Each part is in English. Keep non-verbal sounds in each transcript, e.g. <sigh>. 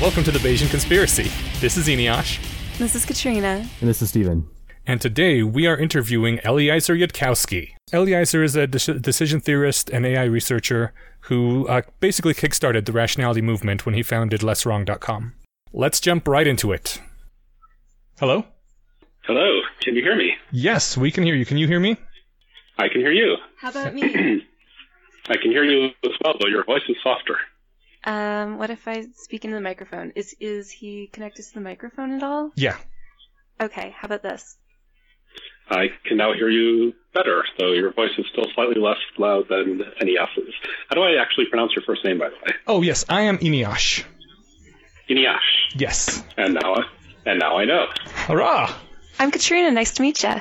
Welcome to the Bayesian Conspiracy. This is Eneasz, This is Katrina. And this is Steven. and today we are interviewing Eliezer Yudkowsky. Eliezer is a de- decision theorist and AI researcher who uh, basically kickstarted the rationality movement when he founded LessWrong.com. Let's jump right into it. Hello? Hello, can you hear me? Yes, we can hear you. Can you hear me? I can hear you. How about <clears throat> me? I can hear you as well, though your voice is softer. Um, what if I speak into the microphone? Is is he connected to the microphone at all? Yeah. Okay, how about this? I can now hear you better, though your voice is still slightly less loud than any else's. How do I actually pronounce your first name, by the way? Oh, yes, I am Eneasz. Iniash. Yes. And now, I, and now I know. Hurrah! I'm Katrina. Nice to meet you.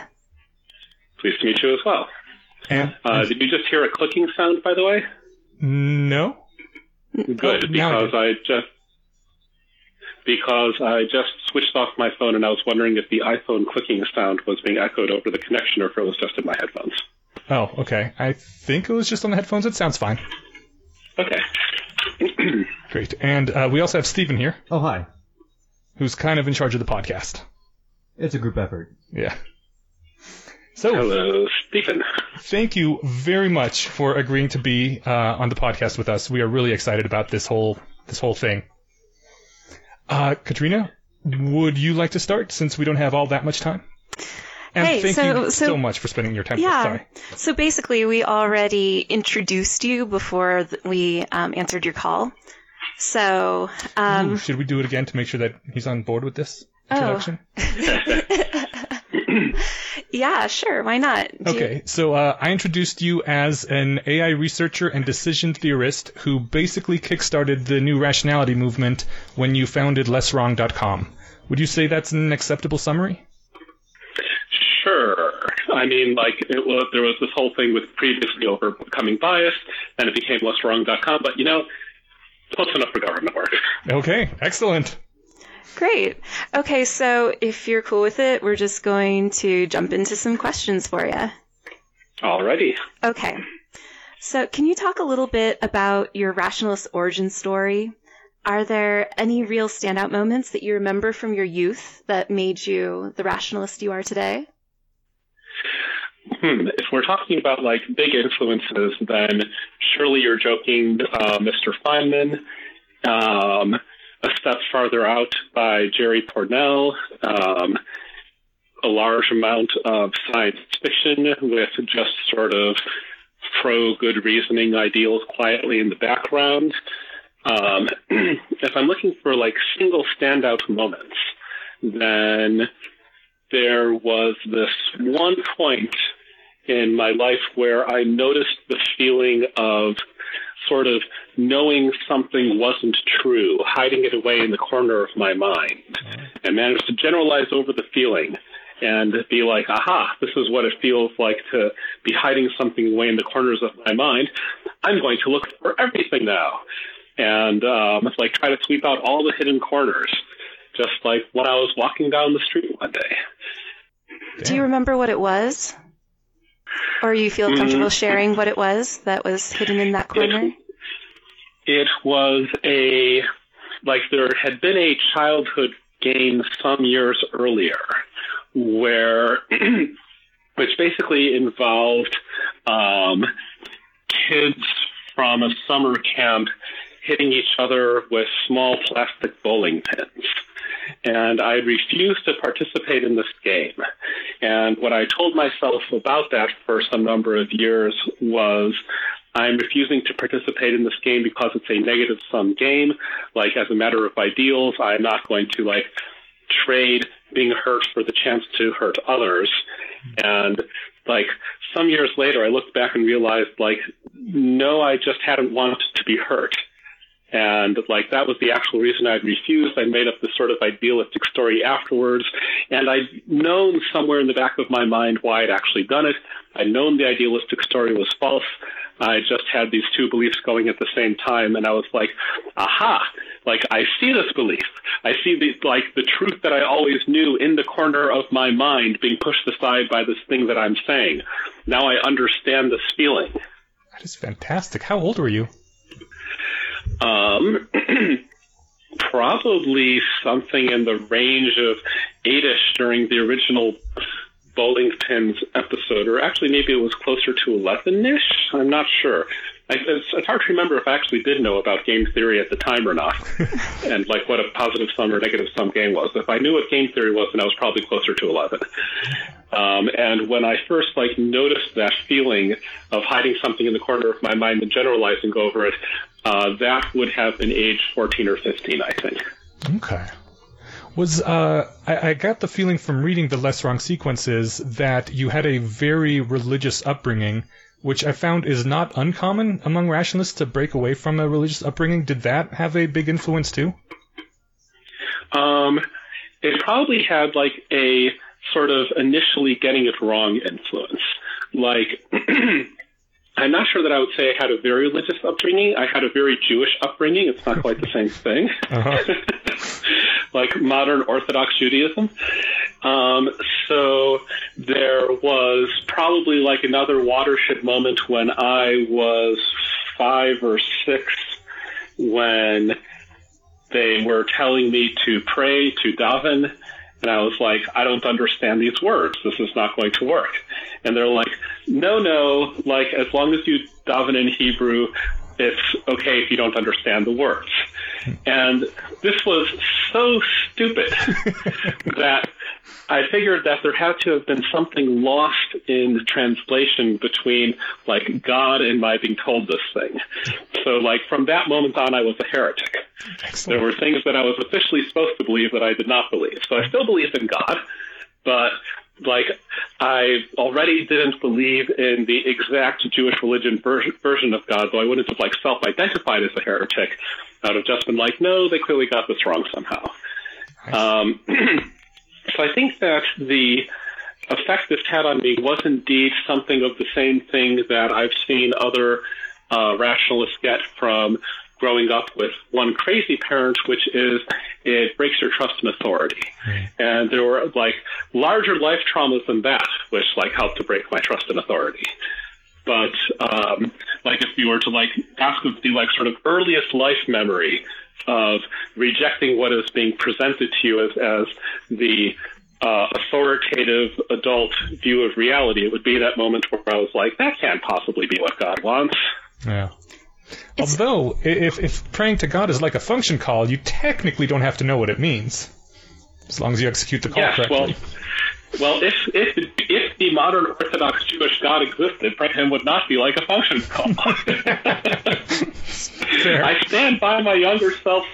Pleased to meet you as well. And Uh, did you just hear a clicking sound, by the way? no? Good, Oh, now I because I just because I just switched off my phone and I was wondering if the iPhone clicking sound was being echoed over the connection or if it was just in my headphones. Oh, okay. I think it was just on the headphones. It sounds fine. Okay. <clears throat> Great. And uh, we also have Stephen here, Oh, hi. who's kind of in charge of the podcast. It's a group effort. Yeah. So, Hello, Stephen. thank you very much for agreeing to be uh, on the podcast with us. We are really excited about this whole this whole thing. Uh, Katrina, would you like to start since we don't have all that much time? And Hey, thank so- you so- so much for spending your time. Yeah. Sorry. So basically, we already introduced you before we um, answered your call. So, Ooh, um, should we do it again to make sure that he's on board with this Oh. <laughs> introduction? <laughs> yeah, sure. Why not? Do you- Okay, so uh, I introduced you as an AI researcher and decision theorist who basically kickstarted the new rationality movement when you founded LessWrong.com. Would you say that's an acceptable summary? Sure. I mean, like, it was, there was this whole thing with previously overcoming bias, then it became lesswrong.com, but you know, close enough for government work. Okay, excellent. Great. Okay, so if you're cool with it, we're just going to jump into some questions for you. Alrighty. Okay. So, can you talk a little bit about your rationalist origin story? Are there any real standout moments that you remember from your youth that made you the rationalist you are today? Hmm. If we're talking about, like, big influences, then surely you're joking, uh, Mr. Feynman. Um, a step farther out by Jerry Pournelle. Um, a large amount of science fiction with just sort of pro good reasoning ideals quietly in the background. Um, <clears throat> if I'm looking for like single standout moments, then there was this one point in my life where I noticed the feeling of sort of knowing something wasn't true, hiding it away in the corner of my mind, and managed to generalize over the feeling and be like, aha, this is what it feels like to be hiding something away in the corners of my mind. I'm going to look for everything now. And um, it's like try to sweep out all the hidden corners, just like when I was walking down the street one day. Do you remember what it was? Or you feel comfortable sharing what it was that was hidden in that corner? It was a like there had been a childhood game some years earlier where <clears throat> which basically involved um, kids from a summer camp hitting each other with small plastic bowling pins. And I refused to participate in this game. And what I told myself about that for some number of years was I'm refusing to participate in this game because it's a negative sum game. Like, as a matter of ideals, I'm not going to, like, trade being hurt for the chance to hurt others. And, like, some years later, I looked back and realized, like, no, I just hadn't wanted to be hurt. And like that was the actual reason I'd refused. I made up this sort of idealistic story afterwards, and I'd known somewhere in the back of my mind why I'd actually done it. I'd known the idealistic story was false. I just had these two beliefs going at the same time, and I was like, aha, like I see this belief. I see the like the truth that I always knew in the corner of my mind being pushed aside by this thing that I'm saying. Now I understand this feeling. That is fantastic. How old were you? Um, <clears throat> probably something in the range of eight-ish during the original bowling pins episode, or actually maybe it was closer to 11-ish. I'm not sure. I, it's, it's hard to remember if I actually did know about game theory at the time or not, <laughs> and like what a positive sum or negative sum game was. If I knew what game theory was, then I was probably closer to 11. Um, and when I first like noticed that feeling of hiding something in the corner of my mind and generalizing over it, uh, that would have been age 14 or 15, I think. Okay. Was uh, I, I got the feeling from reading the less wrong sequences that you had a very religious upbringing, which I found is not uncommon among rationalists to break away from a religious upbringing. Did that have a big influence too? Um, it probably had like a sort of initially getting it wrong influence. Like, <clears throat> I'm not sure that I would say I had a very religious upbringing. I had a very Jewish upbringing. It's not quite the same thing. Uh-huh. <laughs> like modern Orthodox Judaism. Um, so there was probably like another watershed moment when I was five or six when they were telling me to pray to daven. And I was like, I don't understand these words. This is not going to work. And they're like, no, no, like as long as you daven in Hebrew, it's okay if you don't understand the words. And this was so stupid <laughs> that I figured that there had to have been something lost in the translation between like God and my being told this thing. So like from that moment on, I was a heretic. There were things that I was officially supposed to believe that I did not believe. So I still believed in God, but like I already didn't believe in the exact Jewish religion ver- version of God, though I wouldn't have like self-identified as a heretic. I'd have just been like, no, they clearly got this wrong somehow. Um, <clears throat> so I think that the effect this had on me was indeed something of the same thing that I've seen other uh, rationalists get from growing up with one crazy parent, which is it breaks your trust in authority. Mm. And there were like larger life traumas than that, which like helped to break my trust in authority. But um, like if you were to like ask of the like sort of earliest life memory of rejecting what is being presented to you as, as the uh, authoritative adult view of reality, it would be that moment where I was like, that can't possibly be what God wants. Yeah. It's, Although, if, if praying to God is like a function call, you technically don't have to know what it means, as long as you execute the call yes, correctly. Well, well, if, if if the modern Orthodox Jewish God existed, him would not be like a function call. I stand by my younger self.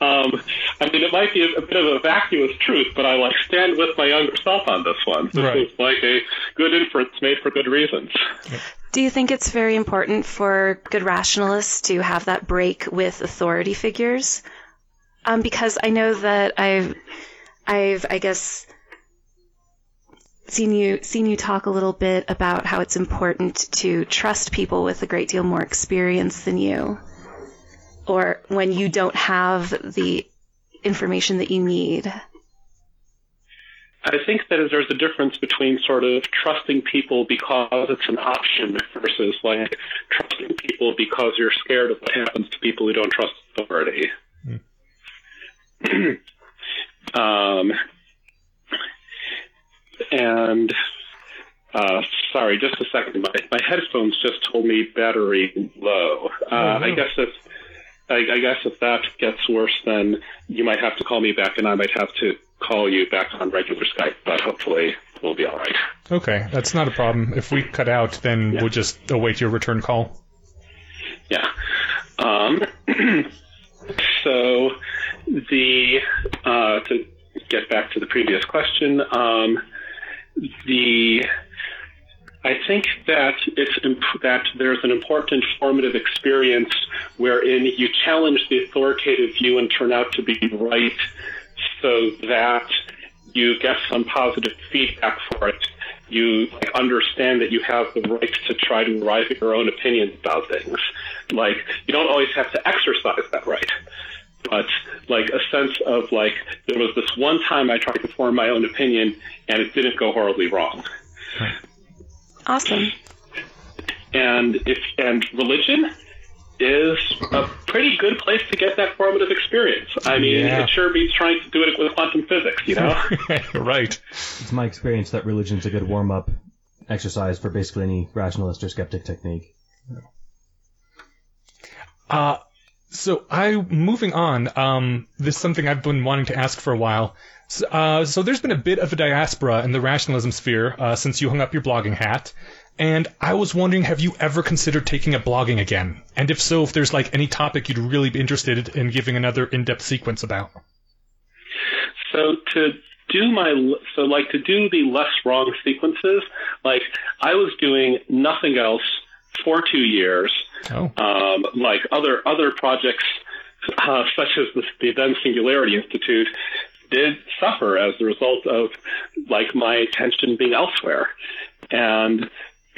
Um, I mean, it might be a, a, bit of a vacuous truth, but I like stand with my younger self on this one. This right. is like a good inference made for good reasons. Do you think it's very important for good rationalists to have that break with authority figures? Um, because I know that I've, I've, I guess seen you seen you talk a little bit about how it's important to trust people with a great deal more experience than you, or when you don't have the information that you need. I think that there's a difference between sort of trusting people because it's an option versus like trusting people because you're scared of what happens to people who don't trust authority. Mm. <clears throat> um, and uh, sorry, just a second. My, my headphones just told me battery low. Uh, no. I guess if I, I, guess if that gets worse, then you might have to call me back, and I might have to call you back on regular Skype. But hopefully, we'll be all right. Okay, that's not a problem. If we cut out, then yeah. we'll just await your return call. Yeah. Um, <clears throat> so the uh, to get back to the previous question. Um, the I think that it's imp- that there's an important formative experience wherein you challenge the authoritative view and turn out to be right, so that you get some positive feedback for it. You understand that you have the right to try to arrive at your own opinions about things. Like you don't always have to exercise that right but like a sense of like there was this one time I tried to form my own opinion and it didn't go horribly wrong. Awesome. And if and religion, is a pretty good place to get that formative experience. I mean, Yeah. it sure beats trying to do it with quantum physics, you know? <laughs> right. It's my experience that religion's a good warm up exercise for basically any rationalist or skeptic technique. Uh, so I moving on. Um, this is something I've been wanting to ask for a while. So, uh, so there's been a bit of a diaspora in the rationalism sphere uh, since you hung up your blogging hat, and I was wondering, have you ever considered taking up blogging again? And if so, if there's like any topic you'd really be interested in giving another in-depth sequence about. So to do my so like to do the less wrong sequences, like I was doing nothing else for two years. Oh, Um, like other other projects, uh, such as the, the then Singularity Institute, did suffer as a result of like my attention being elsewhere, and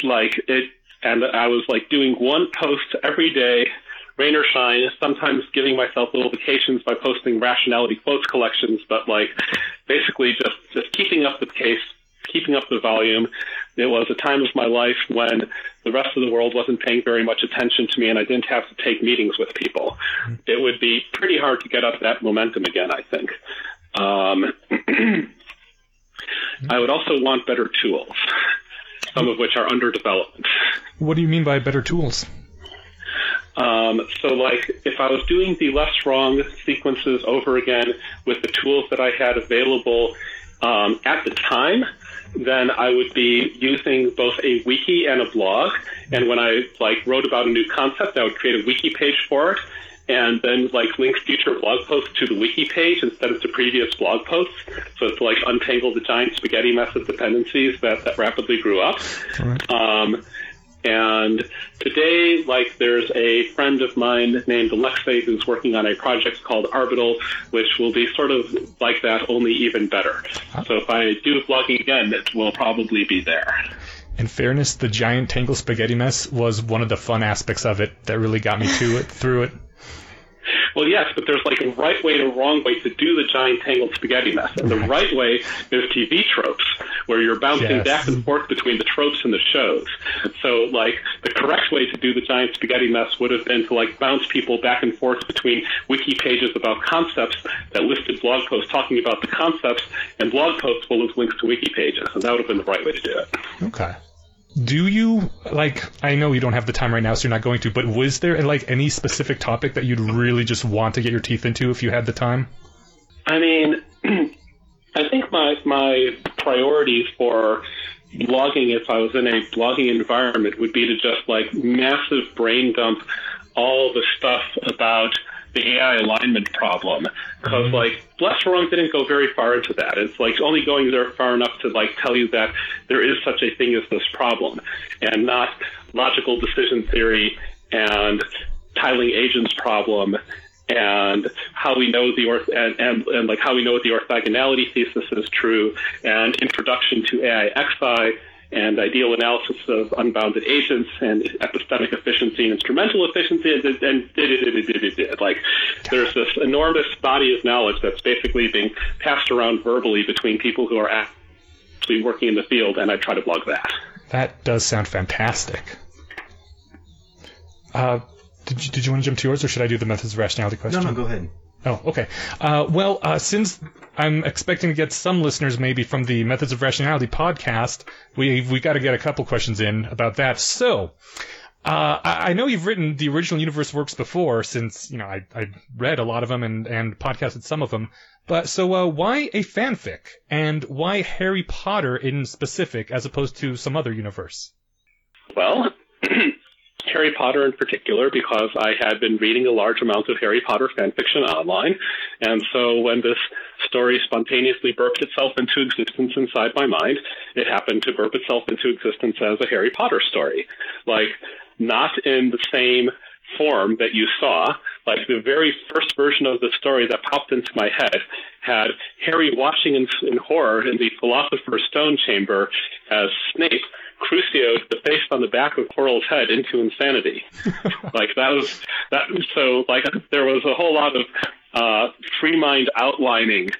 like it, and I was like doing one post every day, rain or shine. Sometimes giving myself little vacations by posting rationality quotes collections, but like basically just just keeping up the pace, keeping up the volume. It was a time of my life when the rest of the world wasn't paying very much attention to me and I didn't have to take meetings with people. It would be pretty hard to get up that momentum again, I think. Um, <clears throat> I would also want better tools, some of which are under development. what do you mean by better tools? Um, so, like, if I was doing the less wrong sequences over again with the tools that I had available um, at the time, then I would be using both a wiki and a blog. And when I like wrote about a new concept, I would create a wiki page for it, and then like link future blog posts to the wiki page instead of to previous blog posts. So it's like untangle the giant spaghetti mess of dependencies that, that rapidly grew up. Um, and today, like, there's a friend of mine named Alexei who's working on a project called Arbital, which will be sort of like that, only even better. So if I do blogging again, it will probably be there. In fairness, the giant tangle spaghetti mess was one of the fun aspects of it that really got me to it <laughs> through it. Well, yes, but there's like a right way and a wrong way to do the giant tangled spaghetti mess. And the right way is TV tropes, where you're bouncing Yes. back and forth between the tropes and the shows. So, like, the correct way to do the giant spaghetti mess would have been to, like, bounce people back and forth between wiki pages about concepts that listed blog posts talking about the concepts and blog posts full of links to wiki pages. And that would have been the right way to do it. Okay. Do you like? I know you don't have the time right now, so you're not going to. But was there like any specific topic that you'd really just want to get your teeth into if you had the time? I mean, <clears throat> I think my my priority for blogging, if I was in a blogging environment, would be to just like massive brain dump all the stuff about the AI alignment problem. Because mm-hmm. like Less Wrong didn't go very far into that. It's like only going there far enough to like tell you that there is such a thing as this problem, and not logical decision theory and tiling agents problem and how we know the orth and, and, and like how we know the orthogonality thesis is true and introduction to AIXI and ideal analysis of unbounded agents and epistemic efficiency and instrumental efficiency and, and, and like there's this enormous body of knowledge that's basically being passed around verbally between people who are actually working in the field and I try to blog that. That does sound fantastic. Uh, did you, did you want to jump to yours, or should I do the methods of rationality question? No, no, go ahead. Oh, okay. Uh, well, uh, since I'm expecting to get some listeners maybe from the Methods of Rationality podcast, we we got to get a couple questions in about that. So, uh, I, I know you've written the original universe works before, since you know I I read a lot of them and and podcasted some of them. But so, uh, why a fanfic, and why Harry Potter in specific, as opposed to some other universe? Well, Harry Potter in particular, because I had been reading a large amount of Harry Potter fan fiction online, and so when this story spontaneously burped itself into existence inside my mind, it happened to burp itself into existence as a Harry Potter story. Like, not in the same form that you saw. Like the very first version of the story that popped into my head had Harry watching in, in horror in the Philosopher's Stone chamber as Snape crucioed the face on the back of Quirrell's head into insanity. <laughs> like that was that. So like there was a whole lot of uh, free mind outlining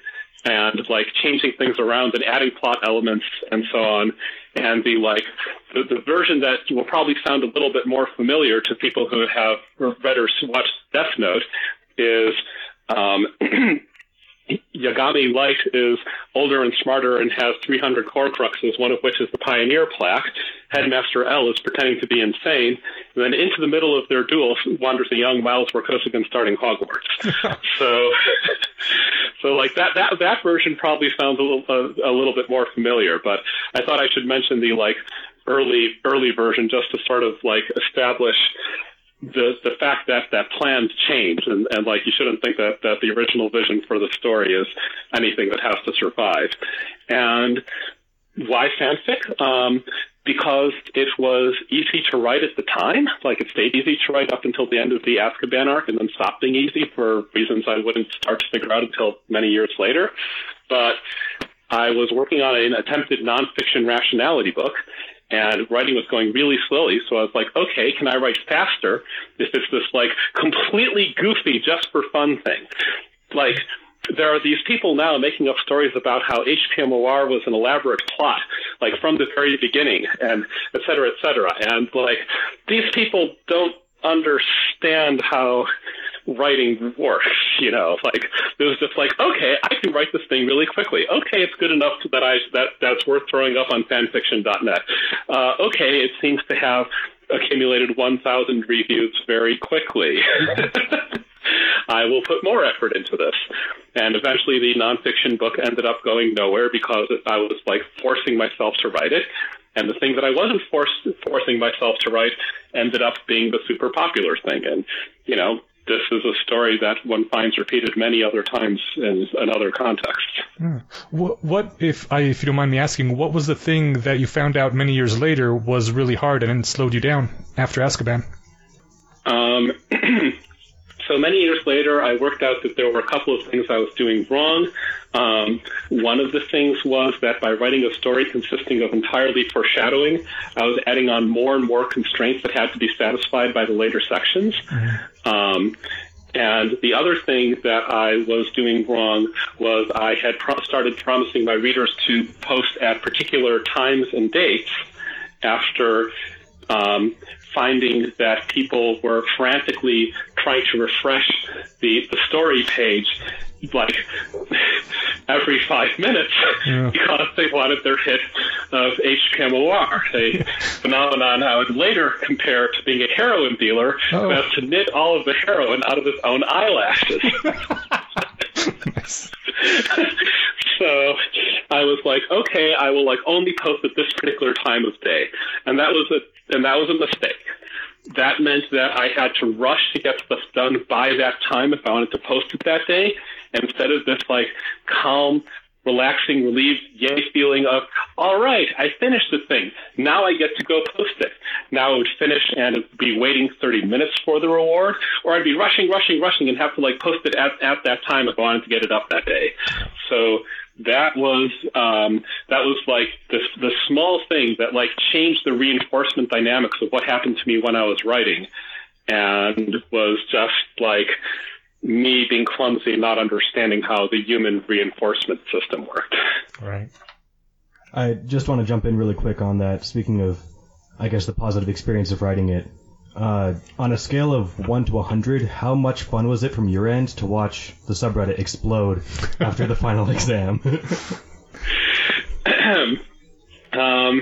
and like changing things around and adding plot elements and so on. And the like the, the version that will probably sound a little bit more familiar to people who have read or watched Death Note is um, <clears throat> Yagami Light is older and smarter and has 300 Horcruxes, one of which is the Pioneer plaque. Headmaster L is pretending to be insane. And then into the middle of their duel wanders a young Miles Vorkosigan starting Hogwarts. <laughs> so, so like that, that, that version probably sounds a little, a, a little bit more familiar, but I thought I should mention the like early, early version just to sort of like establish the the fact that that plans change and, and like you shouldn't think that that the original vision for the story is anything that has to survive. And why fanfic? Um, because it was easy to write at the time. Like it stayed easy to write up until the end of the Azkaban arc and then stopped being easy for reasons I wouldn't start to figure out until many years later. But I was working on an attempted nonfiction rationality book and writing was going really slowly. So I was like, okay, can I write faster if it's this like completely goofy, just for fun thing? Like, there are these people now making up stories about how HPMOR was an elaborate plot, like from the very beginning, and et cetera, et cetera. And like, these people don't understand how writing works, you know, like it was just like, okay, I can write this thing really quickly. Okay, it's good enough that I that that's worth throwing up on fanfiction.net. Uh, okay, it seems to have accumulated 1,000 reviews very quickly. <laughs> I will put more effort into this. And eventually the nonfiction book ended up going nowhere because I was like forcing myself to write it. And the thing that I wasn't forced, forcing myself to write ended up being the super popular thing. And, you know, this is a story that one finds repeated many other times in, in other contexts. Hmm. What, what, if I, if you don't mind me asking, what was the thing that you found out many years later was really hard and then slowed you down after Azkaban? Um, <clears throat> so many years later, I worked out that there were a couple of things I was doing wrong. Um, one of the things was that by writing a story consisting of entirely foreshadowing, I was adding on more and more constraints that had to be satisfied by the later sections. Mm-hmm. Um, and the other thing that I was doing wrong was I had pro- started promising my readers to post at particular times and dates after um, finding that people were frantically trying to refresh the, the story page like every five minutes yeah. because they wanted their hit of HPMOR, a <laughs> phenomenon I would later compare to being a heroin dealer oh. who has to knit all of the heroin out of his own eyelashes. <laughs> <laughs> so I was like, okay, I will like only post at this particular time of day, and that was a and that was a mistake. That meant that I had to rush to get stuff done by that time if I wanted to post it that day, instead of this like calm, relaxing, relieved, yay feeling of, all right, I finished the thing. Now I get to go post it. Now I would finish and be waiting 30 minutes for the reward, or I'd be rushing, rushing, rushing and have to like post it at, at that time if I wanted to get it up that day. So that was, um, that was like the, the small thing that like changed the reinforcement dynamics of what happened to me when I was writing and was just like, me being clumsy, not understanding how the human reinforcement system worked. Right. I just want to jump in really quick on that. Speaking of, I guess, the positive experience of writing it, uh, on a scale of 1 to 100, how much fun was it from your end to watch the subreddit explode after the final <laughs> exam? <clears throat> um,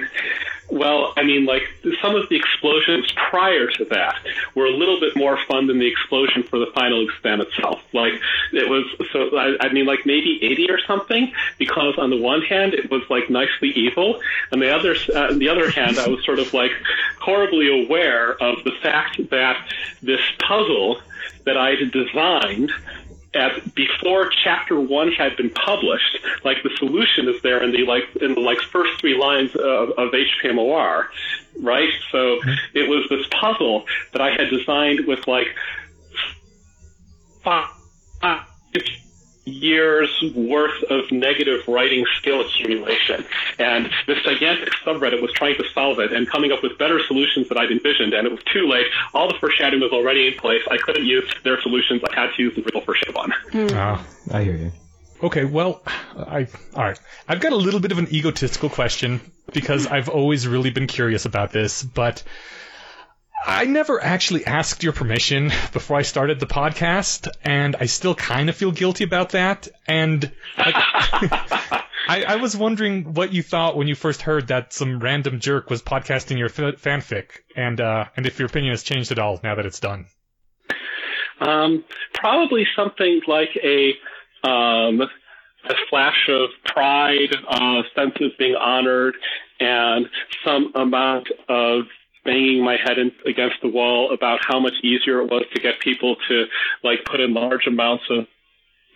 well, I mean, like some of the explosions prior to that were a little bit more fun than the explosion for the final exam itself. Like it was, so I, I mean, like maybe 80 or something, because on the one hand it was like nicely evil, and the other, uh, on the other hand, I was sort of like horribly aware of the fact that this puzzle that I had designed at before chapter one had been published, like the solution is there in the like in the like first three lines of, of HPMOR, right? So mm-hmm. it was this puzzle that I had designed with like five years worth of negative writing skill accumulation. And this gigantic subreddit was trying to solve it and coming up with better solutions that I'd envisioned. And it was too late. All the foreshadowing was already in place. I couldn't use their solutions. I had to use the real foreshadow one. Mm. Oh, I hear you. Okay, well, I all right. I've got a little bit of an egotistical question because I've always really been curious about this, but I never actually asked your permission before I started the podcast, and I still kind of feel guilty about that. And like, <laughs> I, I, was wondering what you thought when you first heard that some random jerk was podcasting your f- fanfic, and uh, and if your opinion has changed at all now that it's done. Um, probably something like a um, a flash of pride, uh, sense of being honored, and some amount of banging my head in, against the wall about how much easier it was to get people to like put in large amounts of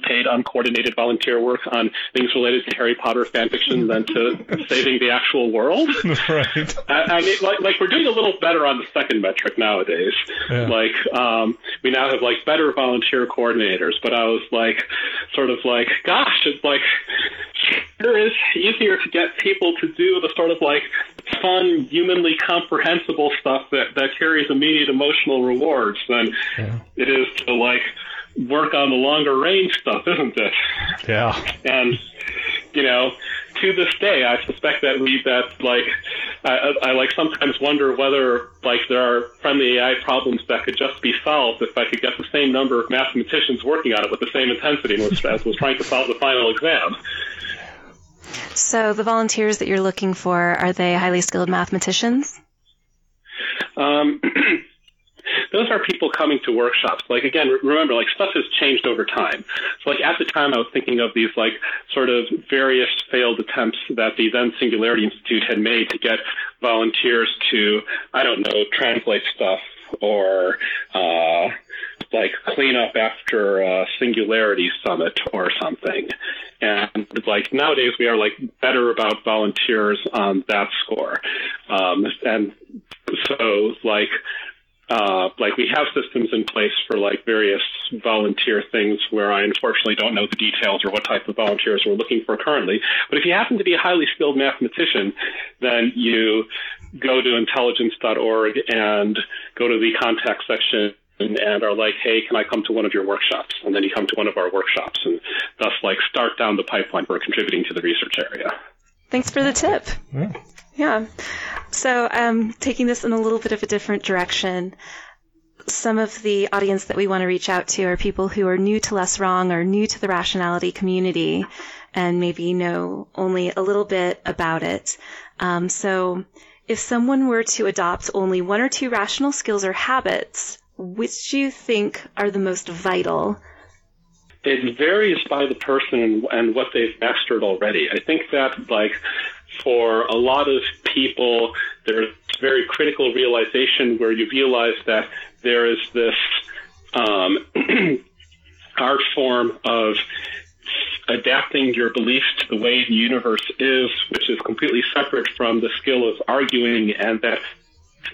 paid uncoordinated volunteer work on things related to Harry Potter fan fanfiction than to <laughs> saving the actual world. <laughs> Right. I, I, mean, like, like we're doing a little better on the second metric nowadays. Yeah. Like, um, we now have like better volunteer coordinators, but I was like, sort of like, gosh, it's like, it is easier to get people to do the sort of like fun, humanly comprehensible stuff that, that carries immediate emotional rewards than yeah. it is to like work on the longer range stuff, isn't it? Yeah. And you know, to this day, I suspect that we that like I, I like sometimes wonder whether like there are friendly AI problems that could just be solved if I could get the same number of mathematicians working on it with the same intensity as was trying to solve the final exam. So the volunteers that you're looking for are they highly skilled mathematicians? Um, <clears throat> those are people coming to workshops. Like again, remember, like stuff has changed over time. So like at the time, I was thinking of these like sort of various failed attempts that the then Singularity Institute had made to get volunteers to, I don't know, translate stuff or uh, like clean up after a Singularity Summit or something. And like nowadays, we are like better about volunteers on that score. Um, and so like uh, like we have systems in place for like various volunteer things where I unfortunately don't know the details or what type of volunteers we're looking for currently. But if you happen to be a highly skilled mathematician, then you go to intelligence.org and go to the contact section and are like, hey, can I come to one of your workshops? And then you come to one of our workshops and thus like start down the pipeline for contributing to the research area. Thanks for the tip. Yeah. yeah. So, um, taking this in a little bit of a different direction, some of the audience that we want to reach out to are people who are new to Less Wrong or new to the rationality community and maybe know only a little bit about it. Um, so, if someone were to adopt only one or two rational skills or habits, which do you think are the most vital? It varies by the person and what they've mastered already. I think that, like, for a lot of people, there's very critical realization where you realize that there is this um, <clears throat> art form of adapting your beliefs to the way the universe is, which is completely separate from the skill of arguing, and that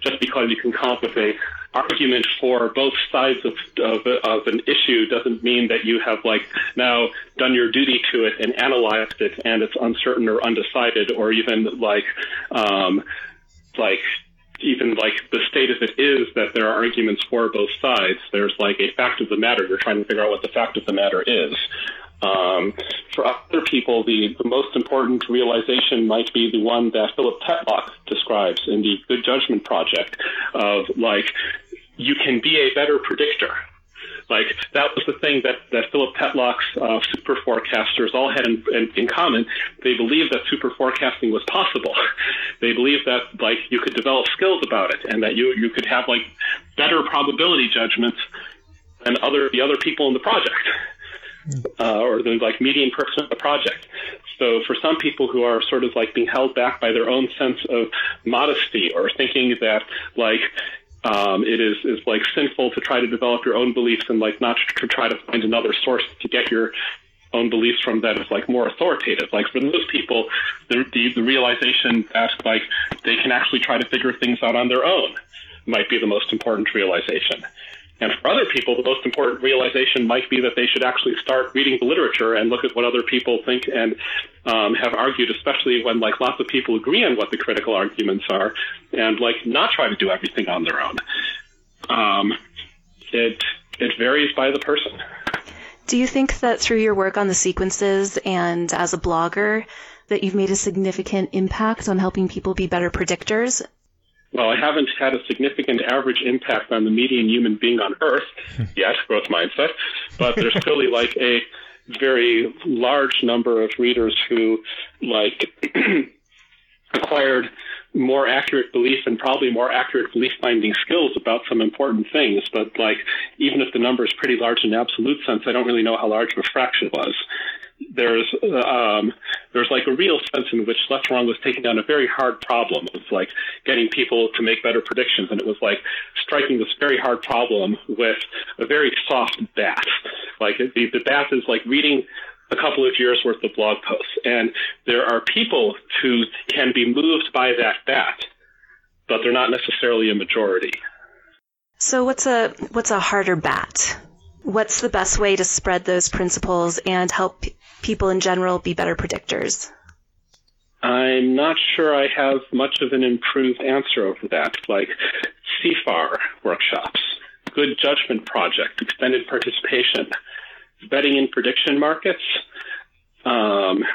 just because you can come up with a argument for both sides of, of, of an issue doesn't mean that you have like now done your duty to it and analyzed it and it's uncertain or undecided or even like um, like even like the state of it is that there are arguments for both sides. There's like a fact of the matter. You're trying to figure out what the fact of the matter is. Um, for other people, the, the most important realization might be the one that Philip Tetlock describes in the Good Judgment Project of like, you can be a better predictor. Like that was the thing that, that Philip Tetlock's uh, super forecasters all had in, in, in common. They believed that super forecasting was possible. <laughs> they believed that like you could develop skills about it and that you you could have like better probability judgments than other the other people in the project uh, or the like median person of the project. So for some people who are sort of like being held back by their own sense of modesty or thinking that like um, it is is like sinful to try to develop your own beliefs and like not to try to find another source to get your own beliefs from that is like more authoritative. Like for those people, the, the, the realization that like they can actually try to figure things out on their own might be the most important realization. And for other people, the most important realization might be that they should actually start reading the literature and look at what other people think and um, have argued, especially when like lots of people agree on what the critical arguments are, and like not try to do everything on their own. Um, it it varies by the person. Do you think that through your work on the sequences and as a blogger, that you've made a significant impact on helping people be better predictors? Well, I haven't had a significant average impact on the median human being on Earth <laughs> yet, growth mindset, but there's clearly like a very large number of readers who like <clears throat> acquired more accurate belief and probably more accurate belief finding skills about some important things. But like, even if the number is pretty large in absolute sense, I don't really know how large of a fraction it was. There's um, there's like a real sense in which Less Wrong was taking on a very hard problem of like getting people to make better predictions, and it was like striking this very hard problem with a very soft bat. Like the, the bat is like reading a couple of years worth of blog posts. And there are people who can be moved by that bat, but they're not necessarily a majority. So what's a what's a harder bat? What's the best way to spread those principles and help people in general be better predictors? I'm not sure I have much of an improved answer over that. Like CFAR workshops, good judgment project, extended participation, betting in prediction markets. Um,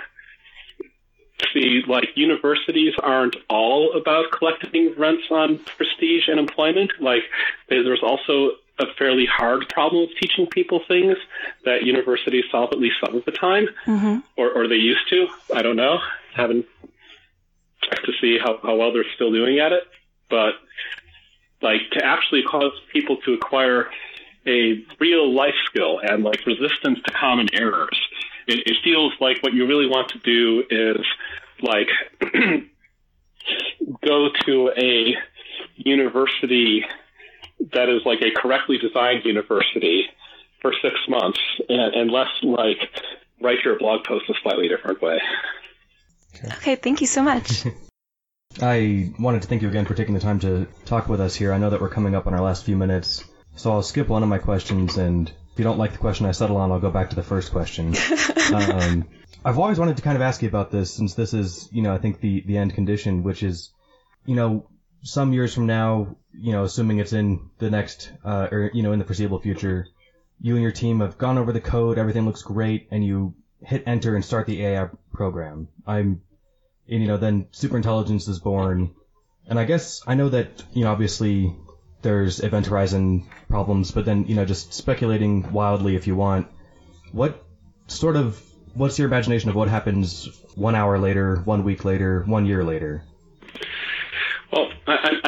see, like universities aren't all about collecting rents on prestige and employment. Like there's also a fairly hard problem of teaching people things that universities solve at least some of the time, mm-hmm. or, or they used to. I don't know. Haven't checked to see how, how well they're still doing at it. But like to actually cause people to acquire a real life skill and like resistance to common errors. It, it feels like what you really want to do is like <clears throat> go to a university that is like a correctly designed university for six months and, and less like write your blog post a slightly different way. Okay, thank you so much. <laughs> I wanted to thank you again for taking the time to talk with us here. I know that we're coming up on our last few minutes. So I'll skip one of my questions, and if you don't like the question I settle on, I'll go back to the first question. <laughs> um, I've always wanted to kind of ask you about this, since this is, you know, I think the the end condition, which is, you know, some years from now, you know, assuming it's in the next, uh, or you know, in the foreseeable future, you and your team have gone over the code, everything looks great, and you hit enter and start the AI program. I'm, and, you know, then superintelligence is born, and I guess I know that, you know, obviously there's Event Horizon problems, but then, you know, just speculating wildly if you want, what sort of, what's your imagination of what happens one hour later, one week later, one year later?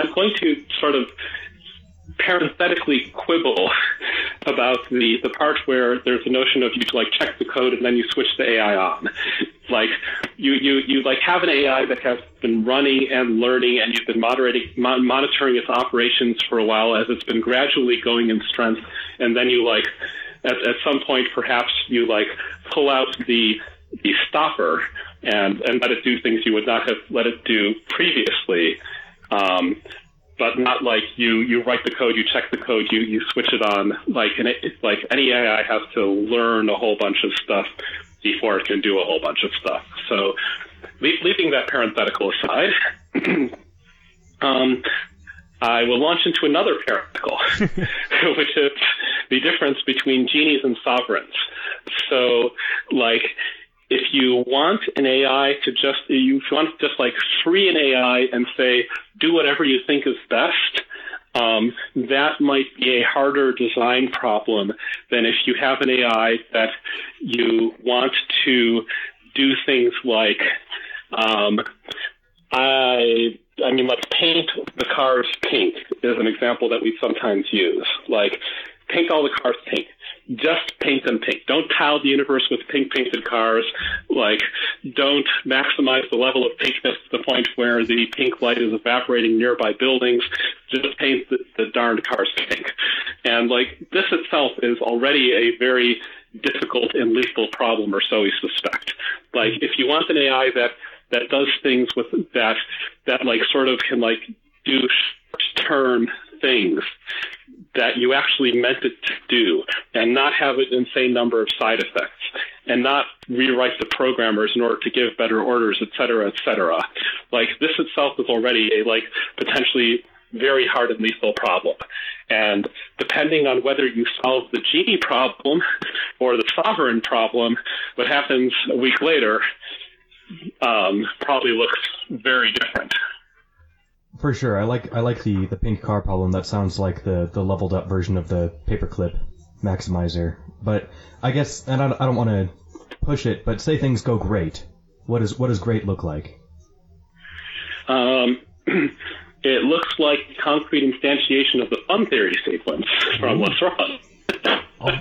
I'm going to sort of parenthetically quibble about the, the part where there's a notion of you to like check the code and then you switch the AI on. Like you, you, you like have an AI that has been running and learning and you've been moderating, mo- monitoring its operations for a while as it's been gradually going in strength. And then you like, at, at some point, perhaps you like pull out the, the stopper and, and let it do things you would not have let it do previously. Um, but not like you you write the code, you check the code, you you switch it on. Like and it, like any AI has to learn a whole bunch of stuff before it can do a whole bunch of stuff. So leaving that parenthetical aside, <clears throat> um, I will launch into another parenthetical, <laughs> which is the difference between genies and sovereigns. So, like, if you want an AI to just, you want to just like free an AI and say, do whatever you think is best, um, that might be a harder design problem than if you have an AI that you want to do things like, um, I, I mean, let's paint the cars pink is an example that we sometimes use. Like, paint all the cars pink just paint them pink. Don't tile the universe with pink painted cars. Like, don't maximize the level of pinkness to the point where the pink light is evaporating nearby buildings. Just paint the, the darned cars pink. And like, this itself is already a very difficult and lethal problem, or so we suspect. Like, if you want an AI that that does things with that that like sort of can like do short term things that you actually meant it to do and not have an insane number of side effects and not rewrite the programmers in order to give better orders, et cetera, et cetera. Like this itself is already a like potentially very hard and lethal problem. And depending on whether you solve the genie problem or the sovereign problem, what happens a week later um, probably looks very different. For sure, I like I like the, the pink car problem. That sounds like the, the leveled up version of the paperclip maximizer. But I guess, and I, I don't want to push it, but say things go great. What does what does great look like? Um, <clears throat> it looks like concrete instantiation of the fun theory sequence from What's Wrong. I'll,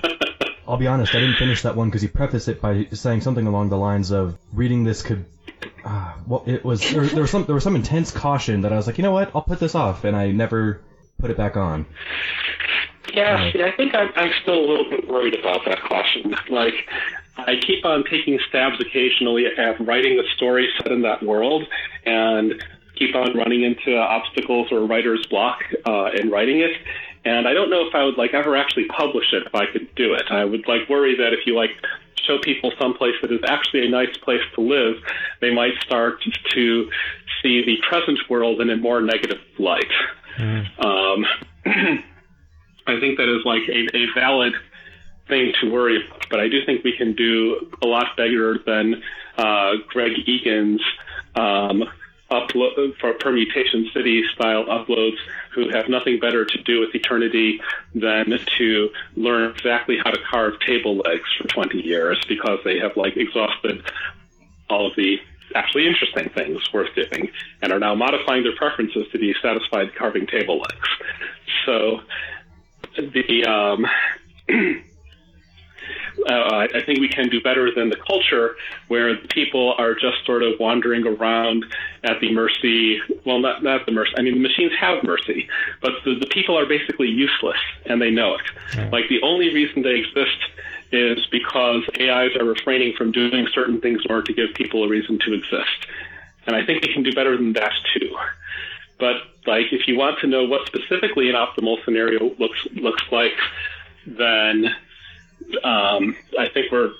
I'll be honest, I didn't finish that one because he prefaced it by saying something along the lines of reading this could. Uh, well, it was there, there was some there was some intense caution that I was like, you know what, I'll put this off, and I never put it back on. Yeah, Right. see, I think I'm, I'm still a little bit worried about that caution. Like, I keep on taking stabs occasionally at writing a story set in that world, and keep on running into obstacles or writer's block uh, in writing it. And I don't know if I would like ever actually publish it if I could do it. I would like worry that if you like show people someplace that is actually a nice place to live, they might start to see the present world in a more negative light. Um, <clears throat> I think that is like a, a valid thing to worry about, but I do think we can do a lot better than uh, Greg Egan's um, upload for permutation city style uploads who have nothing better to do with eternity than to learn exactly how to carve table legs for 20 years because they have like exhausted all of the actually interesting things worth doing and are now modifying their preferences to be satisfied carving table legs. So the um, <clears throat> uh, I I think we can do better than the culture where people are just sort of wandering around at the mercy. Well, not not the mercy. I mean, the machines have mercy, but the, the people are basically useless, and they know it. Like the only reason they exist is because AIs are refraining from doing certain things in order to give people a reason to exist. And I think we can do better than that too. But like, if you want to know what specifically an optimal scenario looks looks like, then um, I think we're.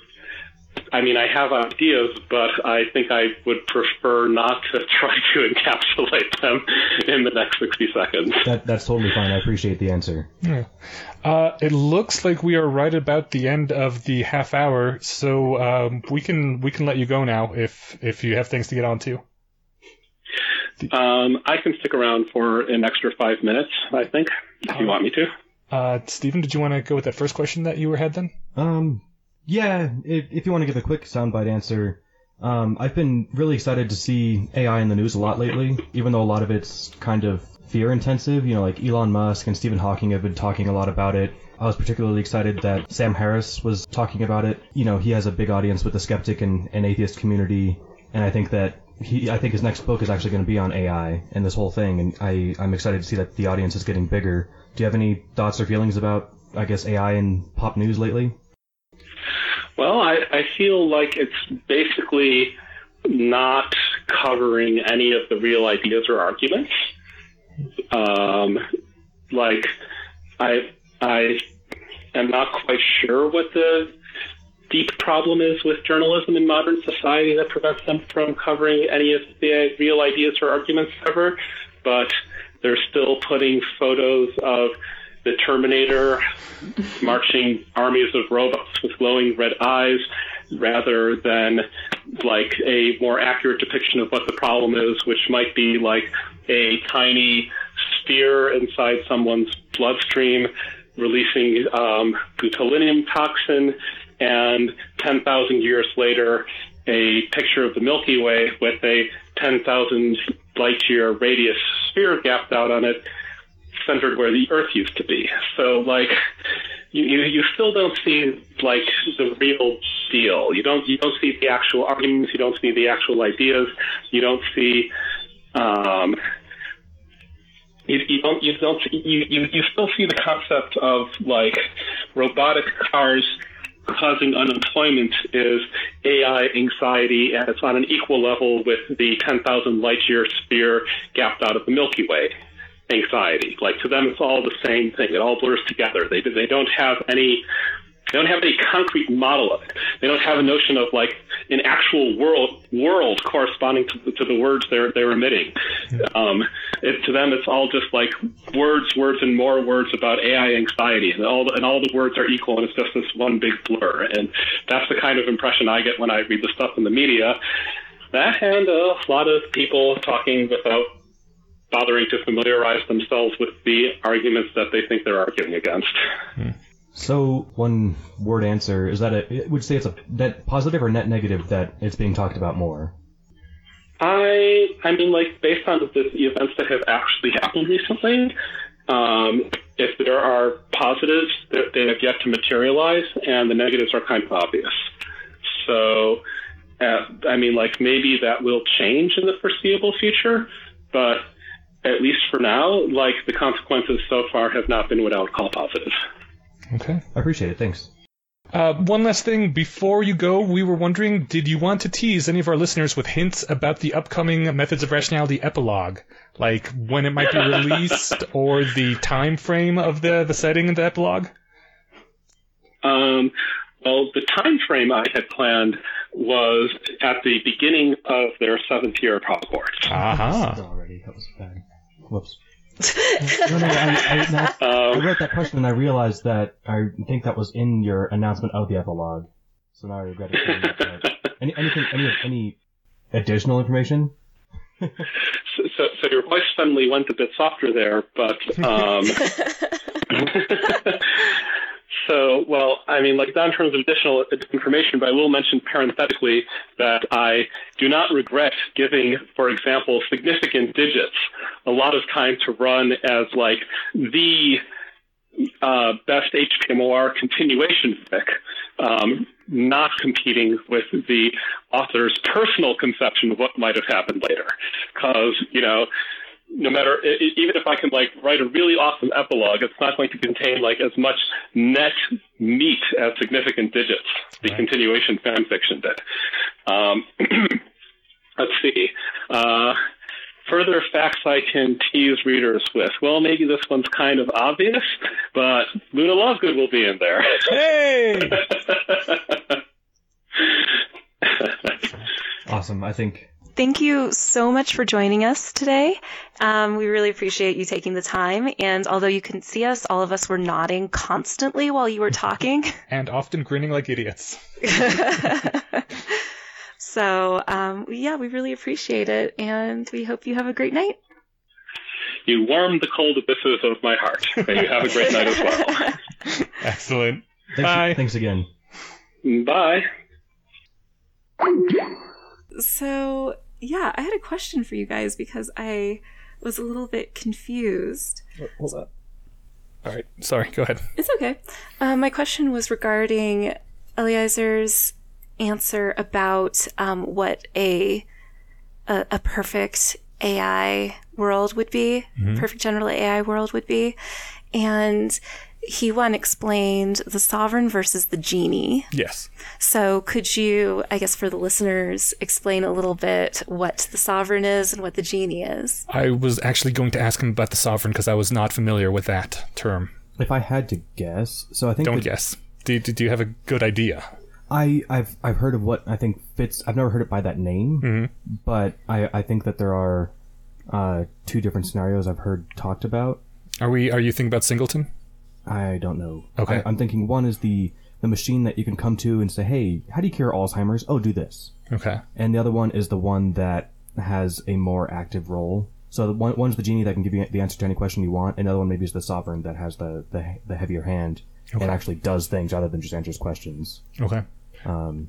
I mean, I have ideas, but I think I would prefer not to <laughs> try to encapsulate them in the next 60 seconds. That that's totally fine. I appreciate the answer. Yeah. Uh, it looks like we are right about the end of the half hour, so um, we can we can let you go now if if you have things to get on to. Um, I can stick around for an extra five minutes, I think, if you want me to. Uh, Steven, did you want to go with that first question that you were had then? Um, yeah, if, if you want to give a quick soundbite answer, um, I've been really excited to see AI in the news a lot lately, even though a lot of it's kind of fear intensive. You know, like Elon Musk and Stephen Hawking have been talking a lot about it. I was particularly excited that Sam Harris was talking about it. You know, he has a big audience with the skeptic and, and atheist community, and I think that he, I think his next book is actually going to be on AI and this whole thing, and I, I'm excited to see that the audience is getting bigger. Do you have any thoughts or feelings about, I guess, AI and pop news lately? Well, I, I feel like it's basically not covering any of the real ideas or arguments. Um, like, I I am not quite sure what the deep problem is with journalism in modern society that prevents them from covering any of the real ideas or arguments ever, but they're still putting photos of the Terminator marching armies of robots with glowing red eyes rather than like a more accurate depiction of what the problem is, which might be like a tiny sphere inside someone's bloodstream releasing um, toxin, and 10,000 years later, a picture of the Milky Way with a 10,000 light year radius sphere gapped out on it, centered where the Earth used to be. So, like, you, you, you still don't see like the real deal. You don't you don't see the actual arguments. You don't see the actual ideas. You don't see um, you, you don't you don't you, you you still see the concept of like robotic cars causing unemployment is AI anxiety, and it's on an equal level with the 10,000 light year sphere gapped out of the Milky Way anxiety. Like to them, it's all the same thing. It all blurs together. They they don't have any. They don't have any concrete model of it. They don't have a notion of like an actual world world corresponding to, to the words they're they're emitting. Um, it, to them, it's all just like words, words, and more words about AI anxiety, and all the, and all the words are equal, and it's just this one big blur. And that's the kind of impression I get when I read the stuff in the media. That and a lot of people talking without bothering to familiarize themselves with the arguments that they think they're arguing against. So one word answer is that a, would you say it's a net positive or net negative that it's being talked about more? I I mean, like based on the, events that have actually happened recently, um, if there are positives, they they have yet to materialize, and the negatives are kind of obvious. So, uh, I mean, like maybe that will change in the foreseeable future, but at least for now, like the consequences so far have not been what I would call positive. Okay. I appreciate it. Thanks. Uh, one last thing before you go, we were wondering, did you want to tease any of our listeners with hints about the upcoming Methods of Rationality epilogue, like when it might be <laughs> released or the time frame of the the setting in the epilogue? Um, well, the time frame I had planned was at the beginning of their seventh year of Hogwarts. Aha. Already, that was bad. Whoops. No, no, I, I, no, <laughs> I Um, wrote that question and I realized that I think that was in your announcement of the epilogue. So now I regret it. saying that, but Any, anything, any, any additional information? so, so, so your voice suddenly went a bit softer there, but um, <laughs> <laughs> so well, I mean, like not in terms of additional information, but I will mention parenthetically that I do not regret giving, for example, significant digits a lot of time to run as like the uh, best HPMOR continuation fic, um, not competing with the author's personal conception of what might have happened later. Because, you know, no matter, even if I can like write a really awesome epilogue, it's not going to contain like as much net meat as significant digits, the Right. continuation fan fiction did. Um, <clears throat> let's see. Uh, further facts I can tease readers with. Well, maybe this one's kind of obvious, but Luna Lovegood will be in there. Hey! <laughs> Awesome. I think Thank you so much for joining us today. Um, we really appreciate you taking the time. And although you couldn't see us, all of us were nodding constantly while you were talking. <laughs> and often grinning like idiots. <laughs> so, um, yeah, we really appreciate it. And we hope you have a great night. you warm the cold abysses of my heart. May you have a great night as well. <laughs> Excellent. thanks, Bye. thanks again. Bye. So, yeah, I had a question for you guys because I was a little bit confused. Hold up. All right. Sorry. Go ahead. It's okay. Uh, my question was regarding Eliezer's answer about um, what a, a a perfect AI world would be, perfect general AI world would be, and he one explained the sovereign versus the genie. Yes. So, could you, I guess, for the listeners, explain a little bit what the sovereign is and what the genie is? I was actually going to ask him about the sovereign because I was not familiar with that term. If I had to guess, so I think Don't that guess. Do, do, do you have a good idea? I I've I've heard of what I think fits. I've never heard it by that name, Mhm. but I I think that there are uh, two different scenarios I've heard talked about. Are we? Are you thinking about Singleton? I don't know. Okay. I, I'm thinking one is the the machine that you can come to and say, "Hey, how do you cure Alzheimer's?" Oh, do this. Okay. And the other one is the one that has a more active role. So the one one's the genie that can give you the answer to any question you want, Another one maybe is the sovereign that has the the, the heavier hand Okay. and actually does things rather than just answers questions. Okay. Um,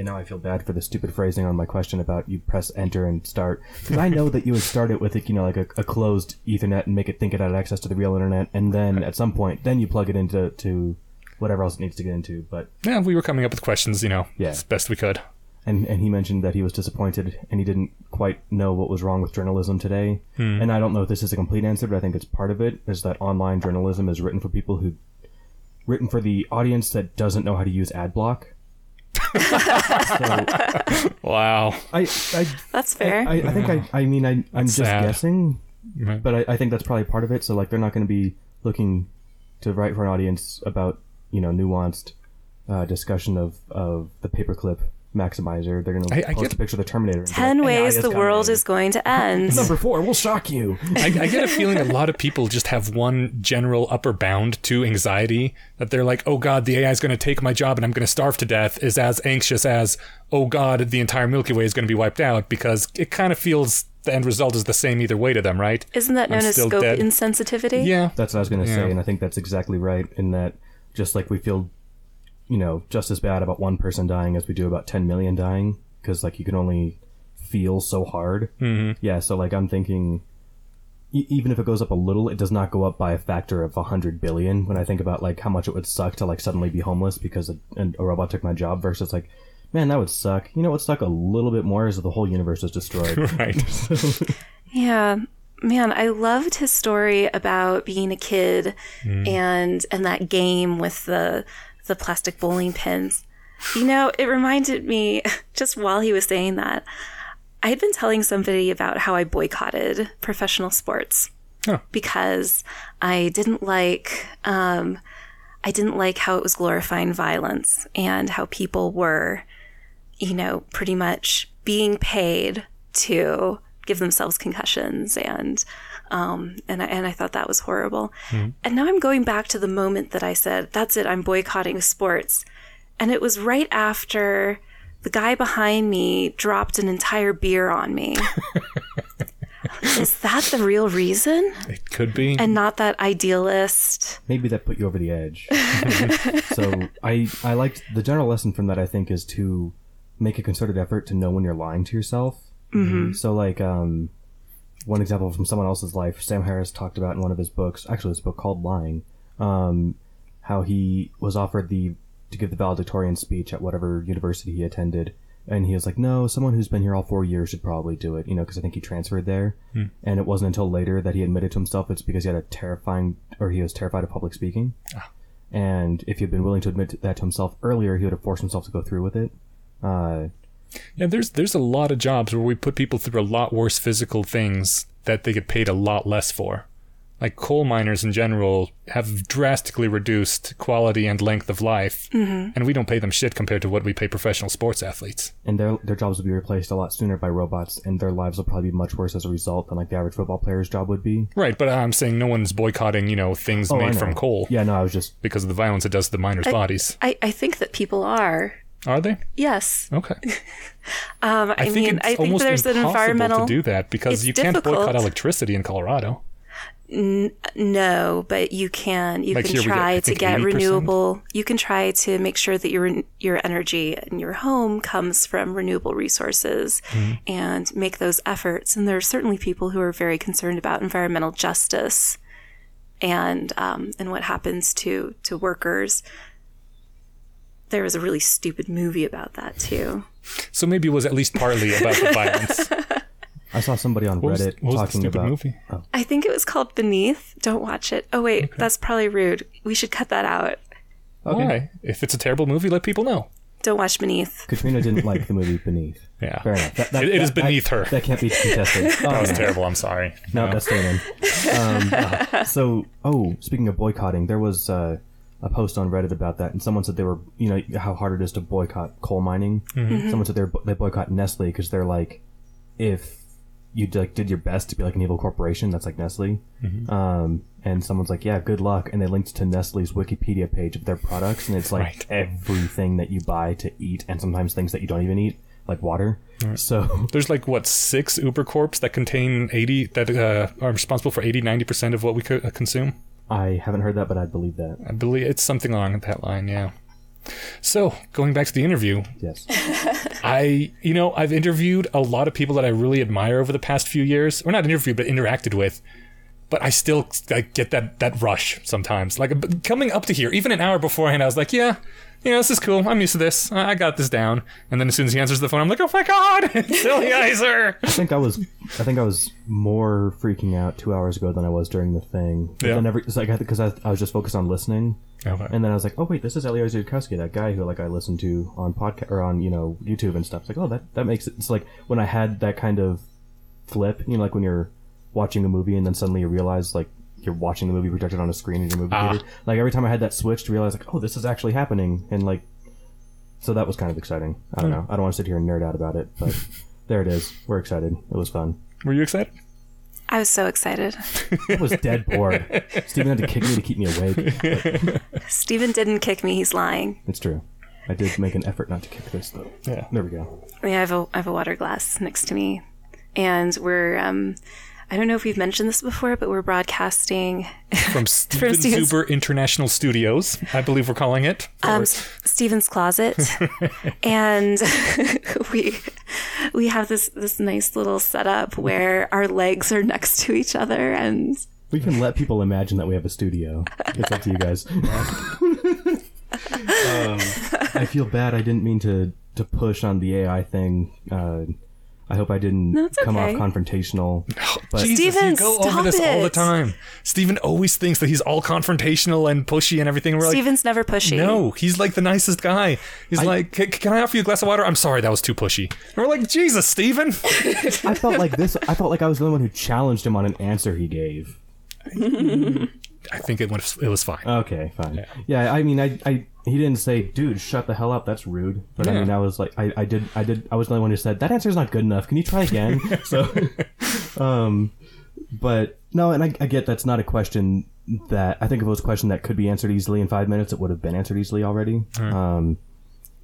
and now I feel bad for the stupid phrasing on my question about you press enter and start because I know that you would start it with you know like a, a closed Ethernet and make it think it had access to the real internet, and then at some point then you plug it into to whatever else it needs to get into. But Yeah, we were coming up with questions, you know, Yeah. as best we could. and and he mentioned that he was disappointed and he didn't quite know what was wrong with journalism today. Hmm. And I don't know if this is a complete answer, but I think it's part of it is that online journalism is written for people who written for the audience that doesn't know how to use ad block. So <laughs> Wow. I I That's fair. I, I think I, I mean, I, I'm That's just sad. guessing, Right. but I, I think that's probably part of it. So, like, they're not going to be looking to write for an audience about, you know, nuanced uh, discussion of, of the paperclip maximizer. They're gonna I- I post get- a picture of the Terminator. 10 like, ways the world coming." is going to end. <laughs> Number four, we'll shock you. I, I get a <laughs> feeling a lot of people just have one general upper bound to anxiety that they're like, oh God, the AI is going to take my job and I'm going to starve to death, is as anxious as, oh God, the entire Milky Way is going to be wiped out because it kind of feels the end result is the same either way to them, right? Isn't that I'm known as scope dead. insensitivity? Yeah. That's what I was going to Yeah. say, and I think that's exactly right. In that, just like we feel, you know, just as bad about one person dying as we do about 10 million dying, because like you can only feel so hard. Mm-hmm. Yeah, so like I'm thinking, e- even if it goes up a little, it does not go up by a factor of 100 billion. When I think about like how much it would suck to like suddenly be homeless because a, a robot took my job, versus like, man, that would suck. You know, what would suck a little bit more is if the whole universe was destroyed. <laughs> Right. <laughs> Yeah. Man, I loved his story about being a kid and and that game with the the plastic bowling pins. You know, it reminded me <laughs> just while he was saying that, I had been telling somebody about how I boycotted professional sports Huh. because I didn't like um, I didn't like how it was glorifying violence and how people were, you know, pretty much being paid to give themselves concussions and um, and I, and I thought that was horrible. And now I'm going back to the moment that I said, "That's it, I'm boycotting sports," and it was right after the guy behind me dropped an entire beer on me. <laughs> Is that the real reason? It could be. And not that idealist. maybe that put you over the edge. <laughs> so I I liked the general lesson from that. I think is to make a concerted effort to know when you're lying to yourself. Mm-hmm. So like um, one example from someone else's life, Sam Harris talked about in one of his books, actually this book called Lying, um, how he was offered the to give the valedictorian speech at whatever university he attended. And he was like, no, someone who's been here all four years should probably do it, you know, because I think he transferred there. And it wasn't until later that he admitted to himself it's because he had a terrifying, or he was terrified of public speaking. And if he had been willing to admit that to himself earlier, he would have forced himself to go through with it. Uh, Yeah, there's there's a lot of jobs where we put people through a lot worse physical things that they get paid a lot less for. Like coal miners in general have drastically reduced quality and length of life, mm-hmm. and we don't pay them shit compared to what we pay professional sports athletes. and their their jobs will be replaced a lot sooner by robots, and their lives will probably be much worse as a result than like the average football player's job would be. Right, but I'm saying no one's boycotting, you know, things Oh, made know. from coal Yeah, no, I was just because of the violence it does to the miners' bodies. I, I think that people are. Are they? Yes. Okay. <laughs> Um, I, I think mean, it's I think almost there's an impossible environmental. to do that because you can't boycott electricity in Colorado. No, but you can you Like can we get, try to get 80%. renewable. You can try to make sure that your your energy in your home comes from renewable resources, Mm-hmm. and make those efforts. And there are certainly people who are very concerned about environmental justice, and um, and what happens to to workers. There was a really stupid movie about that too. So maybe it was at least partly about the violence. <laughs> I saw somebody on What was, Reddit what was the talking stupid about movie? I think it was called Beneath. Don't watch it. Oh wait, that's probably rude. We should cut that out. Why? If it's a terrible movie, let people know. Don't watch Beneath. Katrina didn't like the movie <laughs> Beneath. Yeah. Fair enough. That, that, It- it is that- beneath that- her. That can't be contested. Oh, <laughs> That was no. terrible. I'm sorry. No, that's staying in. Um, so, oh, speaking of boycotting, there was uh, a post on Reddit about that, and someone said they were, you know, how hard it is to boycott coal mining. Someone said they were, they boycott Nestle because they're like, if you like did your best to be like an evil corporation, that's like Nestle. Um, and someone's like, yeah, good luck, and they linked to Nestle's Wikipedia page of their products, and it's like Right. everything that you buy to eat, and sometimes things that you don't even eat, like water. So. <laughs> There's like what six Uber Corps that contain 80 that uh, are responsible for 80 90 percent of what we co- uh, consume. I haven't heard that, but I believe that. I believe it's something along that line. Yeah. So going back to the interview, Yes. <laughs> I you know I've interviewed a lot of people that I really admire over the past few years, or not interviewed but interacted with. But I still like get that that rush sometimes. Like coming up to here, even an hour beforehand, I was like, yeah. You know, this is cool. I'm used to this. I I got this down. And then as soon as he answers the phone, I'm like, oh my god, <laughs> it's Silly <laughs> Iser. I think I was, I think I was more freaking out two hours ago than I was during the thing. But Yeah. then every, it's like because I, I was just focused on listening, Okay. and then I was like, oh wait, this is Eliezer Yudkowsky, that guy who like I listened to on podcast or on you know YouTube and stuff. It's like, oh that that makes it. It's like when I had that kind of flip, you know, like when you're watching a movie and then suddenly you realize like you're watching the movie projected on a screen in your movie Ah. theater. Like every time I had that switch to realize like, oh, this is actually happening, and like so that was kind of exciting. I don't know. I don't want to sit here and nerd out about it, but <laughs> there it is. We're excited. It was fun. Were you excited? I was so excited. I was dead bored. Steven had to kick me to keep me awake. <laughs> Steven didn't kick me, he's lying. It's true. I did make an effort not to kick this though. Yeah. There we go. I, mean, I have a I have a water glass next to me, and we're um, I don't know if we've mentioned this before, but we're broadcasting From <laughs> Steven Steven's- Zuber International Studios, I believe we're calling it. um, S- Steven's closet, <laughs> and <laughs> we we have this this nice little setup where our legs are next to each other, and We can let people imagine that we have a studio. It's up to you guys. um, I feel bad. I didn't mean to to push on the AI thing. Uh, I hope I didn't No, it's come off confrontational. <laughs> Oh, but Jesus, Steven, you go over stop this all the time. Steven always thinks that he's all confrontational and pushy and everything. We're like, Steven's never pushy. no, he's like the nicest guy. He's like, can I offer you a glass of water? I'm sorry, that was too pushy. And we're like, Jesus, Steven. I felt like this. I felt like I was the only one who challenged him on an answer he gave. <laughs> I think it was, it was fine. Okay, fine. Yeah, I mean, I, I, he didn't say, "Dude, shut the hell up." That's rude. But I Yeah. mean, I was like, I, I did, I did, I was the only one who said that answer's not good enough. Can you try again? <laughs> so, um, but no, and I, I get that's not a question that I think if it was a question that could be answered easily in five minutes, it would have been answered easily already. Um,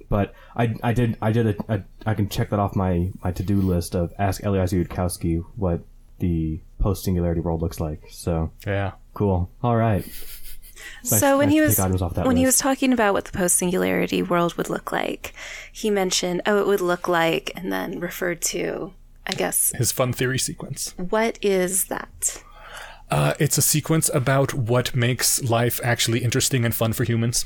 but I, I did, I did, a, a, I can check that off my my to do list of ask Eliezer Yudkowsky what the post singularity world looks like. So yeah. Cool. All right. Nice- So when nice he was take items off that when he was talking about what the post singularity world would look like, he mentioned, "Oh, it would look like," and then referred to, I guess, His fun theory sequence. what is that? Uh, it's a sequence about what makes life actually interesting and fun for humans.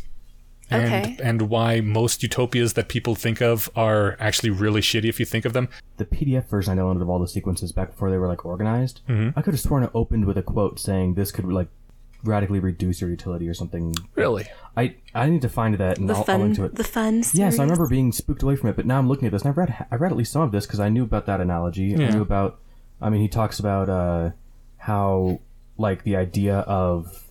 And, Okay. and why most utopias that people think of are actually really shitty if you think of them. the PDF version I downloaded of all the sequences back before they were like organized. Mm-hmm. I could have sworn it opened with a quote saying this could like radically reduce your utility or something. Really? I I need to find that and The I'll, I'll fun, link to it. the fun. Yes. I remember being spooked away from it, but now I'm looking at this and I've read I read at least some of this because I knew about that analogy. I knew about. I mean, he talks about uh, how like the idea of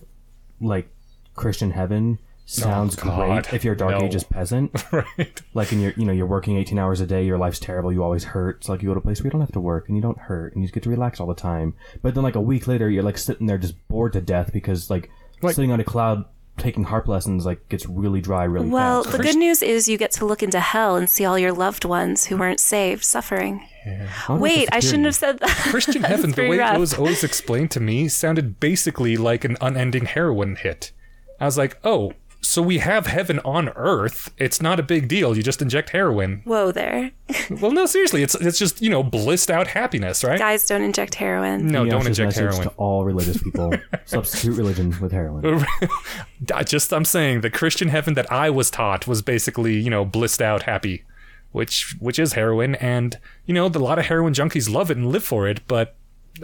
like Christian heaven sounds Oh, great if you're a Dark no. Ages peasant. <laughs> right. like in your you know you're working 18 hours a day your life's terrible you always hurt it's like you go to a place where you don't have to work and you don't hurt and you just get to relax all the time but then like a week later you're like sitting there just bored to death because like, Like- sitting on a cloud taking harp lessons like gets really dry really Well, fast the good news is you get to look into hell and see all your loved ones who weren't saved suffering. I wonder Wait, I shouldn't have said that. Christian <laughs> heaven, the way rough. it was always explained to me, sounded basically like an unending heroin hit. I was like, oh, so we have heaven on earth. It's not a big deal. You just inject heroin. Whoa there. <laughs> Well, no, seriously, it's it's just you know blissed out happiness, right? Guys, don't inject heroin. no, don't inject heroin. to all religious people <laughs> substitute religion with heroin <laughs> I just I'm saying the Christian heaven that I was taught was basically you know blissed out happy, which which is heroin, and you know the, a lot of heroin junkies love it and live for it, but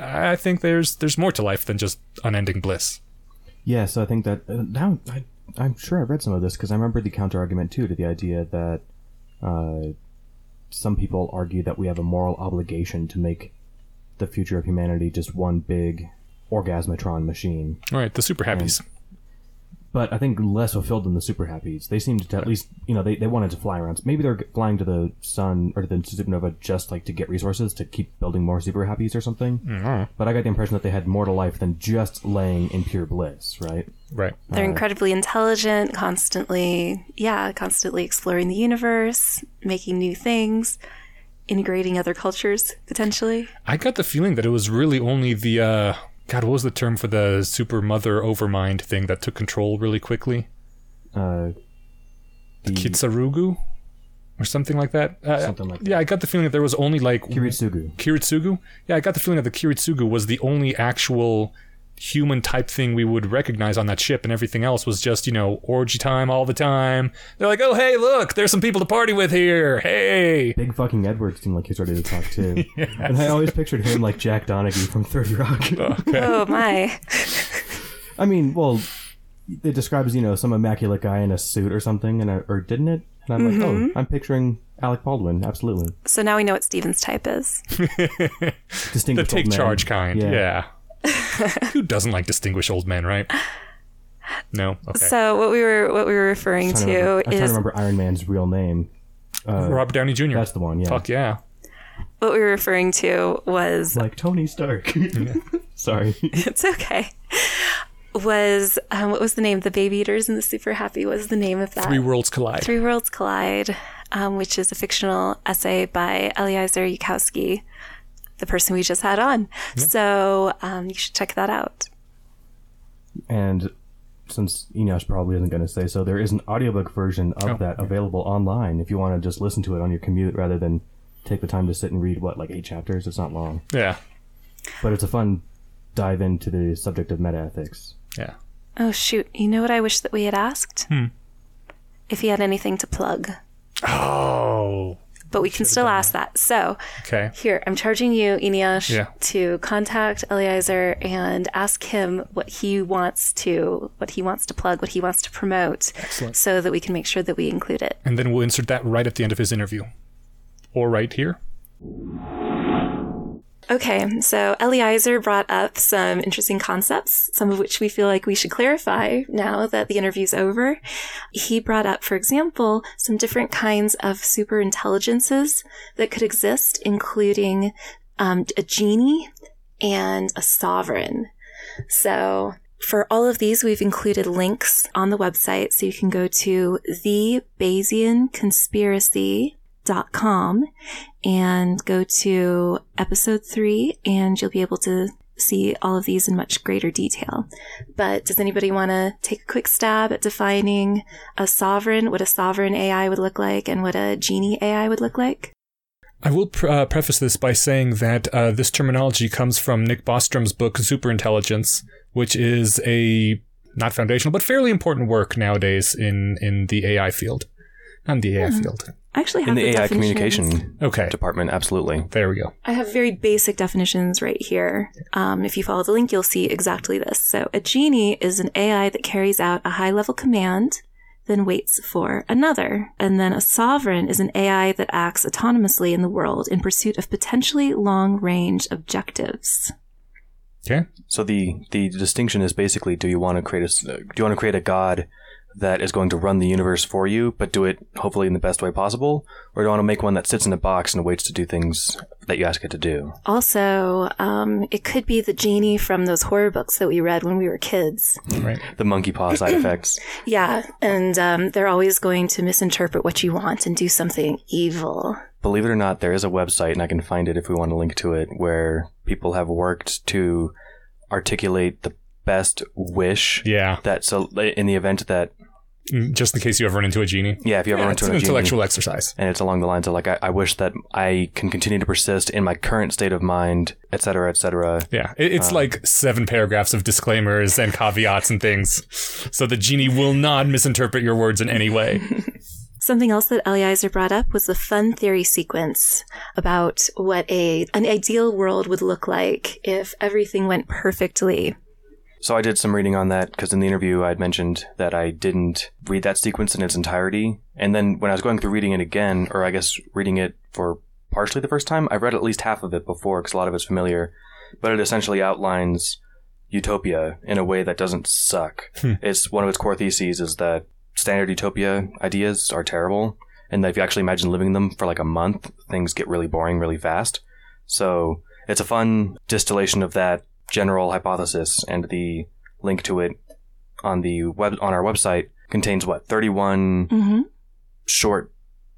I think there's there's more to life than just unending bliss. yeah so i think that uh, now I, i'm sure i read some of this because i remember the counter argument too to the idea that uh, some people argue that we have a moral obligation to make the future of humanity just one big orgasmatron machine. All right, the super happies. But I think less fulfilled than the super happies. They seemed to at least, you know, they, they wanted to fly around. Maybe they're flying to the sun or to the supernova just like to get resources to keep building more super happies or something. Mhm. But I got the impression that they had more to life than just laying in pure bliss, right? Right. They're incredibly intelligent, constantly, yeah, constantly exploring the universe, making new things, integrating other cultures potentially. I got the feeling that it was really only the uh God, what was the term for the super mother overmind thing that took control really quickly? Uh, the Kitsarugu? Or something like that? Uh, Something like that. Yeah, I got the feeling that there was only like Kiritsugu. Kiritsugu? Yeah, I got the feeling that the Kiritsugu was the only actual human type thing we would recognize on that ship, and everything else was just, you know, orgy time all the time. They're like, oh, hey, look, there's some people to party with here. Hey. Big fucking Edward seemed like he's ready to talk too. <laughs> And I always pictured him like Jack Donaghy from 30 Rock. <laughs> <laughs> Oh my. I mean, well, it describes, you know, some immaculate guy in a suit or something, and I, or didn't it? And I'm like, mm-hmm. oh, I'm picturing Alec Baldwin, absolutely. So now we know what Steven's type is. The take man. charge kind. Yeah. Yeah. <laughs> Who doesn't like distinguished old men, right? No. Okay. So what we were what we were referring I'm to to remember, I'm trying to remember Iron Man's real name. Uh, Robert Downey Jr. that's the one. Yeah. Fuck yeah. what we were referring to was Like Tony Stark. <laughs> Sorry. <laughs> it's okay. Was um, what was the name? The Baby Eaters and the Super Happy was the name of that. Three worlds collide. Three Worlds Collide, um, which is a fictional essay by Eliezer Yudkowsky, the person we just had on. So um, you should check that out. And since Eneasz probably isn't going to say so, there is an audiobook version of Oh, that available online if you want to just listen to it on your commute rather than take the time to sit and read, what, like eight chapters? It's not long. Yeah. But it's a fun dive into the subject of metaethics. Yeah. Oh shoot! You know what I wish that we had asked? If he had anything to plug, Oh. But we can still ask that. So Okay. here, I'm charging you, Eneasz, Yeah. to contact Eliezer and ask him what he wants to what he wants to plug, what he wants to promote, Excellent. so that we can make sure that we include it. And then we'll insert that right at the end of his interview. Or right here. Okay, so Eliezer brought up some interesting concepts, some of which we feel like we should clarify now that the interview's over. He brought up, for example, some different kinds of super intelligences that could exist, including um, a genie and a sovereign. So for all of these, we've included links on the website, so you can go to the Bayesian Conspiracy.com and go to episode three, and you'll be able to see all of these in much greater detail. But does anybody want to take a quick stab at defining a sovereign, what a sovereign AI would look like, and what a genie AI would look like? I will pr- uh, preface this by saying that uh, this terminology comes from Nick Bostrom's book Superintelligence, which is a not foundational but fairly important work nowadays in in the AI field. Not in the AI field. I actually have In the AI communication Okay, department, absolutely. there we go. I have very basic definitions right here. Um, if you follow the link, you'll see exactly this. So, a genie is an AI that carries out a high level command, then waits for another. And then a sovereign is an AI that acts autonomously in the world in pursuit of potentially long range objectives. Okay, So the the distinction is basically: do you want to create a do you want to create a god that is going to run the universe for you, but do it hopefully in the best way possible, or do you want to make one that sits in a box and waits to do things that you ask it to do? Also, um, it could be the genie from those horror books that we read when we were kids. right. The monkey paw side <clears throat> effects. Yeah, and um, they're always going to misinterpret what you want and do something evil. Believe it or not, there is a website, and I can find it if we want to link to it, where people have worked to articulate the best wish Yeah, that so in the event that Mm, just in case you ever run into a genie. yeah, if you ever Yeah, run it's into an a genie, intellectual exercise. and it's along the lines of like I, I wish that I can continue to persist in my current state of mind, etc., cetera, et cetera. Yeah, it, it's um, like seven paragraphs of disclaimers and caveats and things, so the genie will not misinterpret your words in any way. <laughs> Something else that Eliezer brought up was the fun theory sequence about what a an ideal world would look like if everything went perfectly. So I did some reading on that because in the interview I'd mentioned that I didn't read that sequence in its entirety, and then when I was going through reading it again, or I guess reading it for partially the first time, I've read at least half of it before because a lot of it's familiar, but it essentially outlines utopia in a way that doesn't suck. Hmm. It's one of its core theses is that standard utopia ideas are terrible, and that if you actually imagine living them for like a month, things get really boring really fast. So it's a fun distillation of that general hypothesis, and the link to it on the web on our website contains what 31 hmm short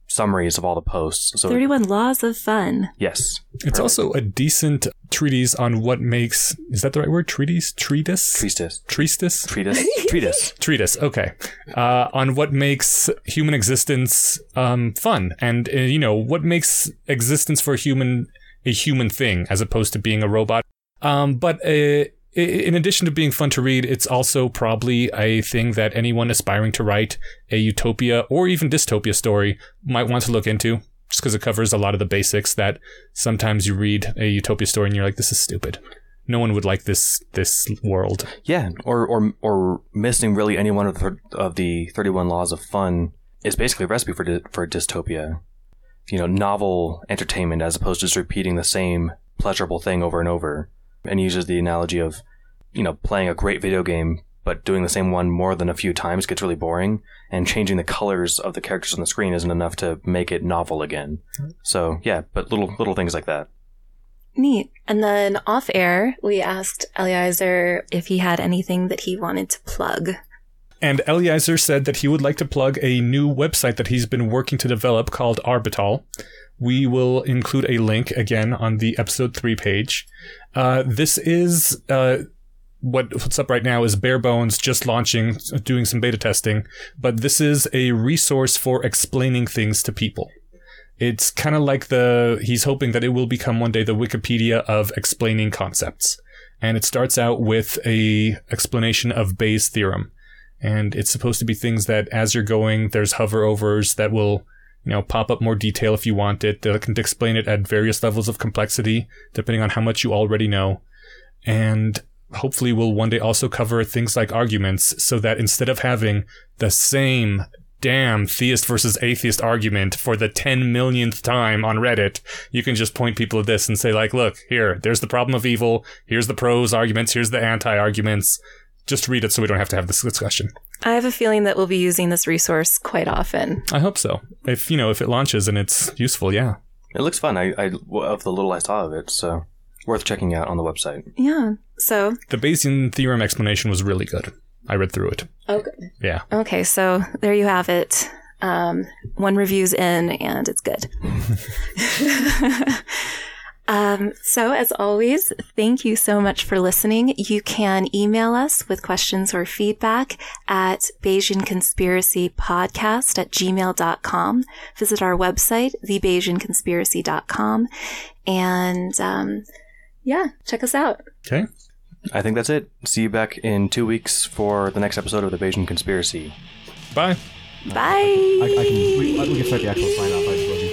summaries of all the posts. So 31 laws of fun. yes, It's also a decent treatise on what makes is that the right word? Treatise? Treatise? treatise, Treatise? treatise, <laughs> treatise. treatise okay uh, on what makes human existence um, fun and uh, you know what makes existence for a human a human thing as opposed to being a robot um, but uh, in addition to being fun to read it's also probably a thing that anyone aspiring to write a utopia or even dystopia story might want to look into just because it covers a lot of the basics that sometimes you read a utopia story and you're like this is stupid no one would like this this world Yeah, or or or missing really any one of the of the thirty one laws of fun is basically a recipe for dy- for dystopia. You know, novel entertainment as opposed to just repeating the same pleasurable thing over and over. And he uses the analogy of, you know, playing a great video game but doing the same one more than a few times gets really boring, and changing the colors of the characters on the screen isn't enough to make it novel again. So yeah, but little little things like that. Neat. And then off air, we asked Eliezer if he had anything that he wanted to plug. And Eliezer said that he would like to plug a new website that he's been working to develop called Arbital. We will include a link again on the episode three page. Uh, this is uh, what, what's up right now is bare bones, just launching, doing some beta testing, but this is a resource for explaining things to people. It's kind of like the, he's hoping that it will become one day the Wikipedia of explaining concepts. And it starts out with a explanation of Bayes' theorem. And it's supposed to be things that as you're going, there's hover overs that will, you know, pop up more detail if you want it. That can explain it at various levels of complexity, depending on how much you already know. And hopefully we'll one day also cover things like arguments so that instead of having the same damn theist versus atheist argument for the 10 millionth time on Reddit, you can just point people at this and say, like, look, here, there's the problem of evil. Here's the pros arguments. Here's the anti arguments. Just read it so we don't have to have this discussion. I have a feeling that we'll be using this resource quite often. I hope so. If, you know, if it launches and it's useful, yeah. It looks fun. I, I of the little I saw of it, so worth checking out on the website. Yeah. So, The Bayesian theorem explanation was really good. I read through it. okay. Yeah. Okay, so there you have it. Um, one review's in, and it's good. <laughs> <laughs> um, so, as always, thank you so much for listening. You can email us with questions or feedback at Bayesian Conspiracy Podcast at gmail.com. Visit our website, thebayesianconspiracy.com, and um, yeah, check us out. Okay. I think that's it. See you back in two weeks for the next episode of the Bayesian Conspiracy. Bye. Bye. I, I can we, we can start the actual sign off. I